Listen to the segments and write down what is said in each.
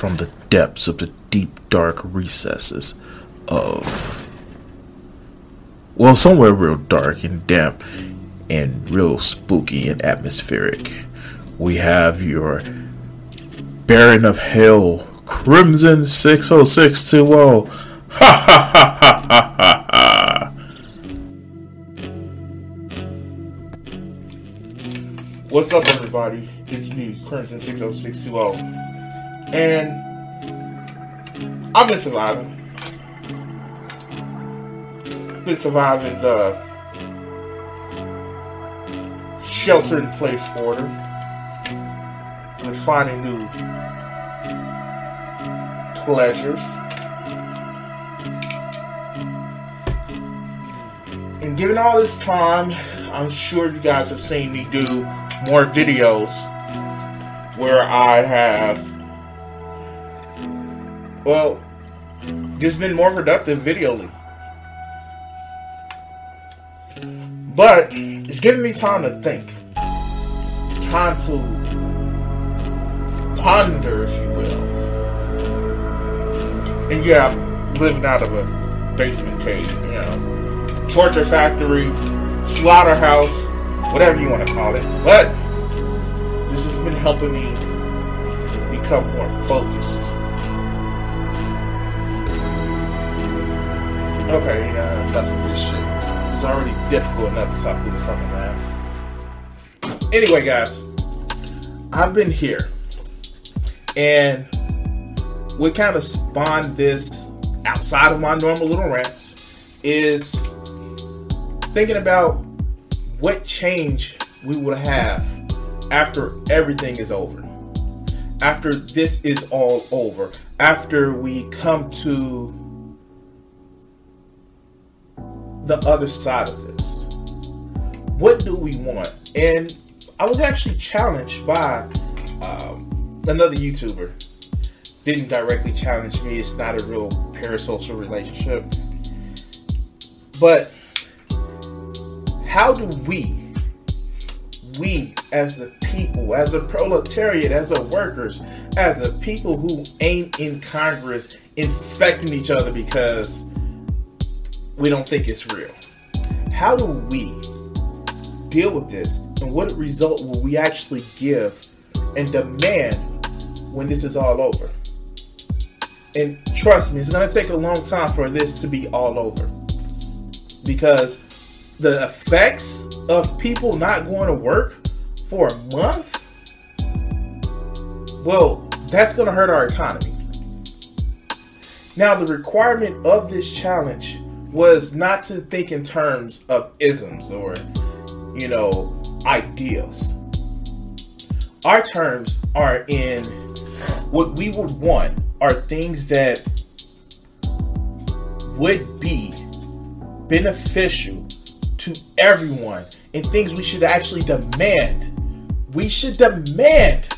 From the depths of the deep, dark recesses of. Well, somewhere real dark and damp and real spooky and atmospheric. We have your Baron of Hell, Crimson 60620. Ha ha ha ha ha ha ha. What's up, everybody? It's me, Crimson 60620. And I've been surviving. Been surviving the shelter in place order. And finding new pleasures. And given all this time, I'm sure you guys have seen me do more videos where I have well, just been more productive videoly. But it's giving me time to think. Time to ponder, if you will. And yeah, I'm living out of a basement cave, you know. Torture factory, slaughterhouse, whatever you want to call it. But this has been helping me become more focused Okay, enough of this shit. It's already difficult enough to through this fucking ass. Anyway, guys, I've been here, and what kind of spawned this outside of my normal little rants is thinking about what change we would have after everything is over. After this is all over. After we come to the other side of this. What do we want? And I was actually challenged by um, another YouTuber. Didn't directly challenge me. It's not a real parasocial relationship. But how do we, we as the people, as the proletariat, as the workers, as the people who ain't in Congress infecting each other because we don't think it's real. How do we deal with this, and what result will we actually give and demand when this is all over? And trust me, it's going to take a long time for this to be all over because the effects of people not going to work for a month, well, that's going to hurt our economy. Now, the requirement of this challenge was not to think in terms of isms or, you know, ideas. Our terms are in what we would want are things that would be beneficial to everyone and things we should actually demand. We should demand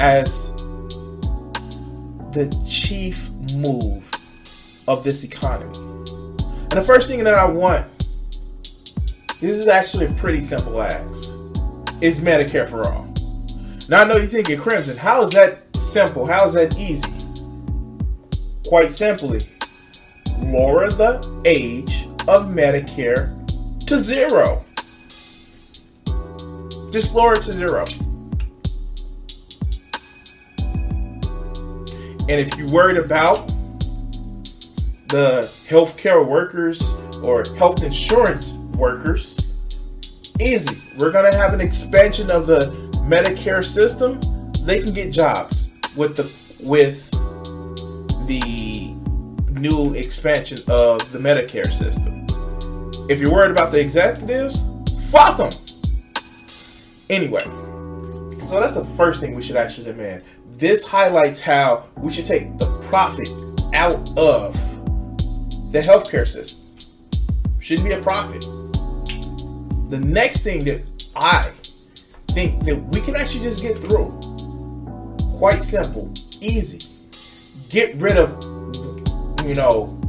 as the chief move of this economy. And the first thing that I want, this is actually a pretty simple ask, is Medicare for all. Now I know you're thinking, Crimson, how is that simple? How is that easy? Quite simply, lower the age of Medicare to zero. Just lower it to zero. And if you're worried about the healthcare workers or health insurance workers, easy. We're going to have an expansion of the Medicare system. They can get jobs with the with the new expansion of the Medicare system. If you're worried about the executives, fuck them. Anyway, so that's the first thing we should actually demand. This highlights how we should take the profit out of the healthcare system. Shouldn't be a profit. The next thing that I think that we can actually just get through, quite simple, easy. Get rid of, you know,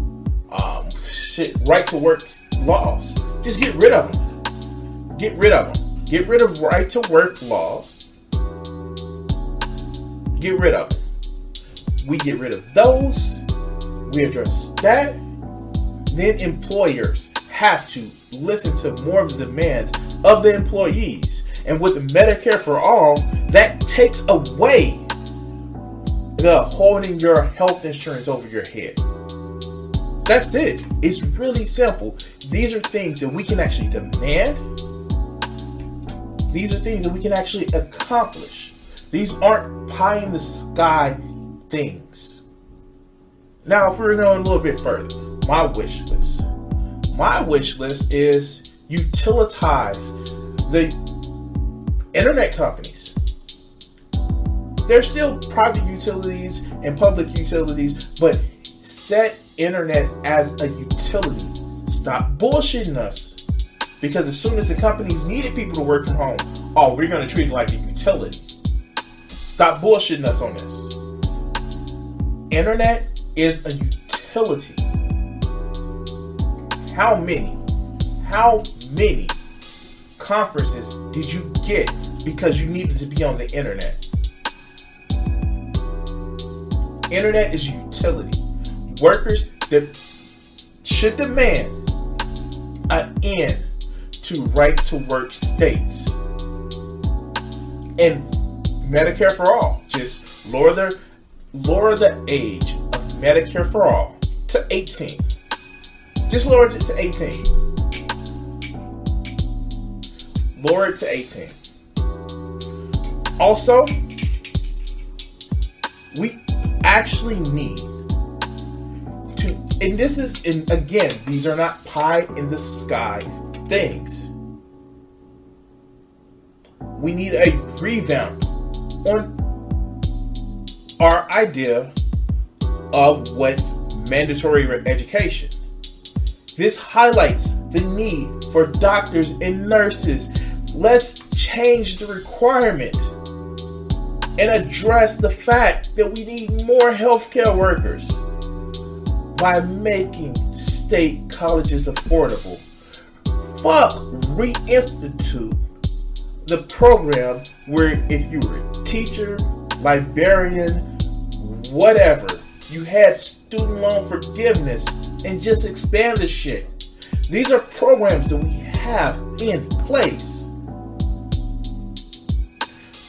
um, shit, right to work laws. Just get rid of them. Get rid of them. Get rid of right to work laws. Get rid of them. We get rid of those. We address that. Then employers have to listen to more of the demands of the employees. And with Medicare for All, that takes away the holding your health insurance over your head. That's it. It's really simple. These are things that we can actually demand these are things that we can actually accomplish. These aren't pie in the sky things. Now, if we're going a little bit further, my wish list. My wish list is utilize the internet companies. They're still private utilities and public utilities, but set internet as a utility. Stop bullshitting us. Because as soon as the companies needed people to work from home, oh, we're going to treat it like a utility. Stop bullshitting us on this. Internet is a utility. How many, how many conferences did you get because you needed to be on the internet? Internet is a utility. Workers that should demand an end to right to work states. And Medicare for all, just lower the lower the age of Medicare for all to 18. Just lower it to 18. Lower it to 18. Also, we actually need to, and this is, and again, these are not pie in the sky things. We need a revamp on our idea of what's mandatory education. This highlights the need for doctors and nurses. Let's change the requirement and address the fact that we need more healthcare workers by making state colleges affordable fuck reinstitute the program where if you were a teacher, librarian, whatever, you had student loan forgiveness and just expand the shit. These are programs that we have in place.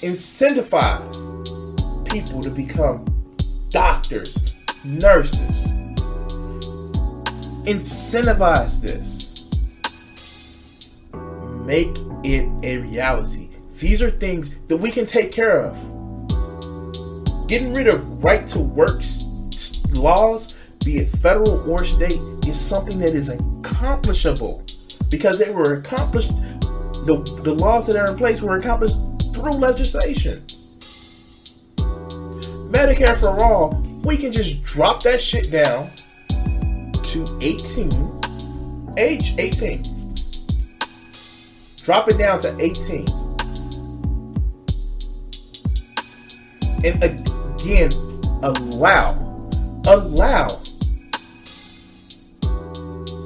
Incentivize people to become doctors, nurses. Incentivize this make it a reality. These are things that we can take care of. Getting rid of right to work laws, be it federal or state, is something that is accomplishable because they were accomplished. The, the laws that are in place were accomplished through legislation. Medicare for all, we can just drop that shit down to 18, age 18 Drop it down to 18. And again, allow, allow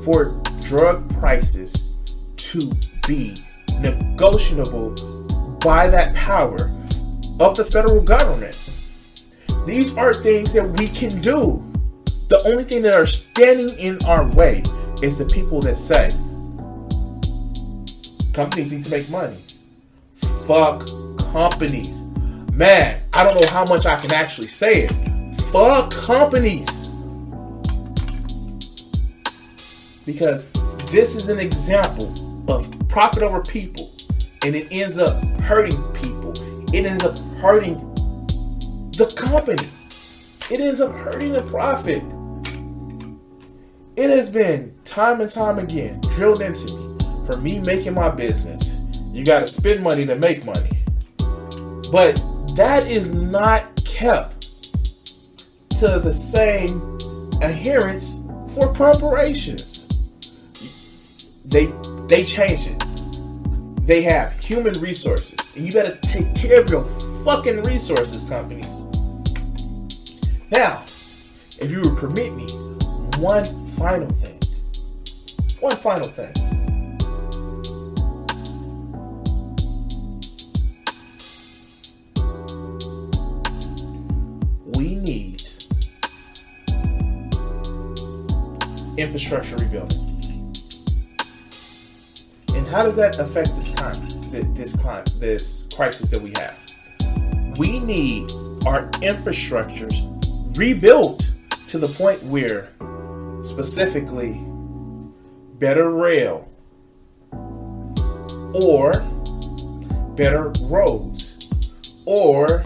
for drug prices to be negotiable by that power of the federal government. These are things that we can do. The only thing that are standing in our way is the people that say, Companies need to make money. Fuck companies. Man, I don't know how much I can actually say it. Fuck companies. Because this is an example of profit over people, and it ends up hurting people. It ends up hurting the company. It ends up hurting the profit. It has been time and time again drilled into me for me making my business. You got to spend money to make money. But that is not kept to the same adherence for corporations. They they changed it. They have human resources, and you better take care of your fucking resources, companies. Now, if you would permit me, one final thing. One final thing. We need infrastructure rebuilding. How does that affect this kind, this kind, this crisis that we have? We need our infrastructures rebuilt to the point where, specifically, better rail or better roads or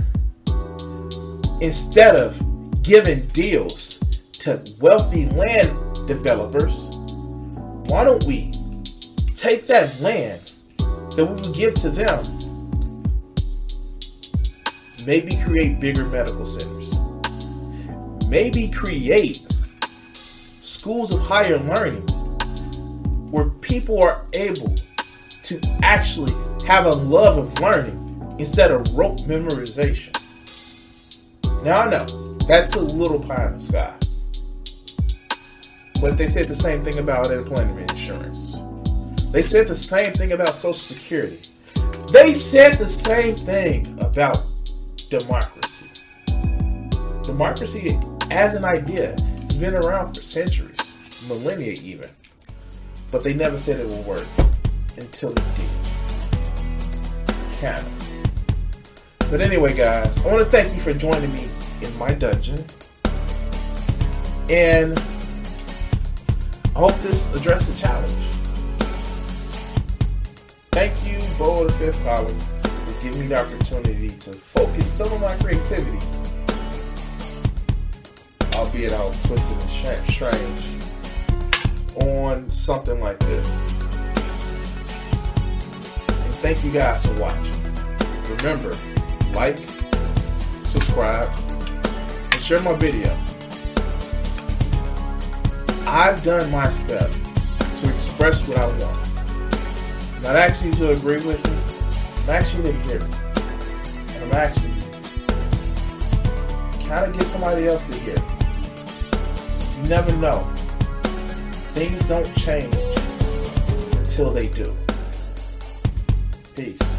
instead of giving deals to wealthy land developers, why don't we take that land that we would give to them, maybe create bigger medical centers, maybe create schools of higher learning where people are able to actually have a love of learning instead of rote memorization. Now I know that's a little pie in the sky. But they said the same thing about unemployment insurance. They said the same thing about Social Security. They said the same thing about democracy. Democracy, as an idea, has been around for centuries, millennia even. But they never said it would work until it did. But anyway, guys, I want to thank you for joining me in my dungeon. And I hope this addressed the challenge. Thank you, Beau of Fifth Column, for giving me the opportunity to focus some of my creativity, albeit all twisted and strange, on something like this. And thank you guys for watching. Remember, like, subscribe, and share my video. I've done my step to express what I want. Not asking you to agree with me. I'm asking you to hear me. And I'm asking you kind of get somebody else to hear. You never know. Things don't change until they do. Peace.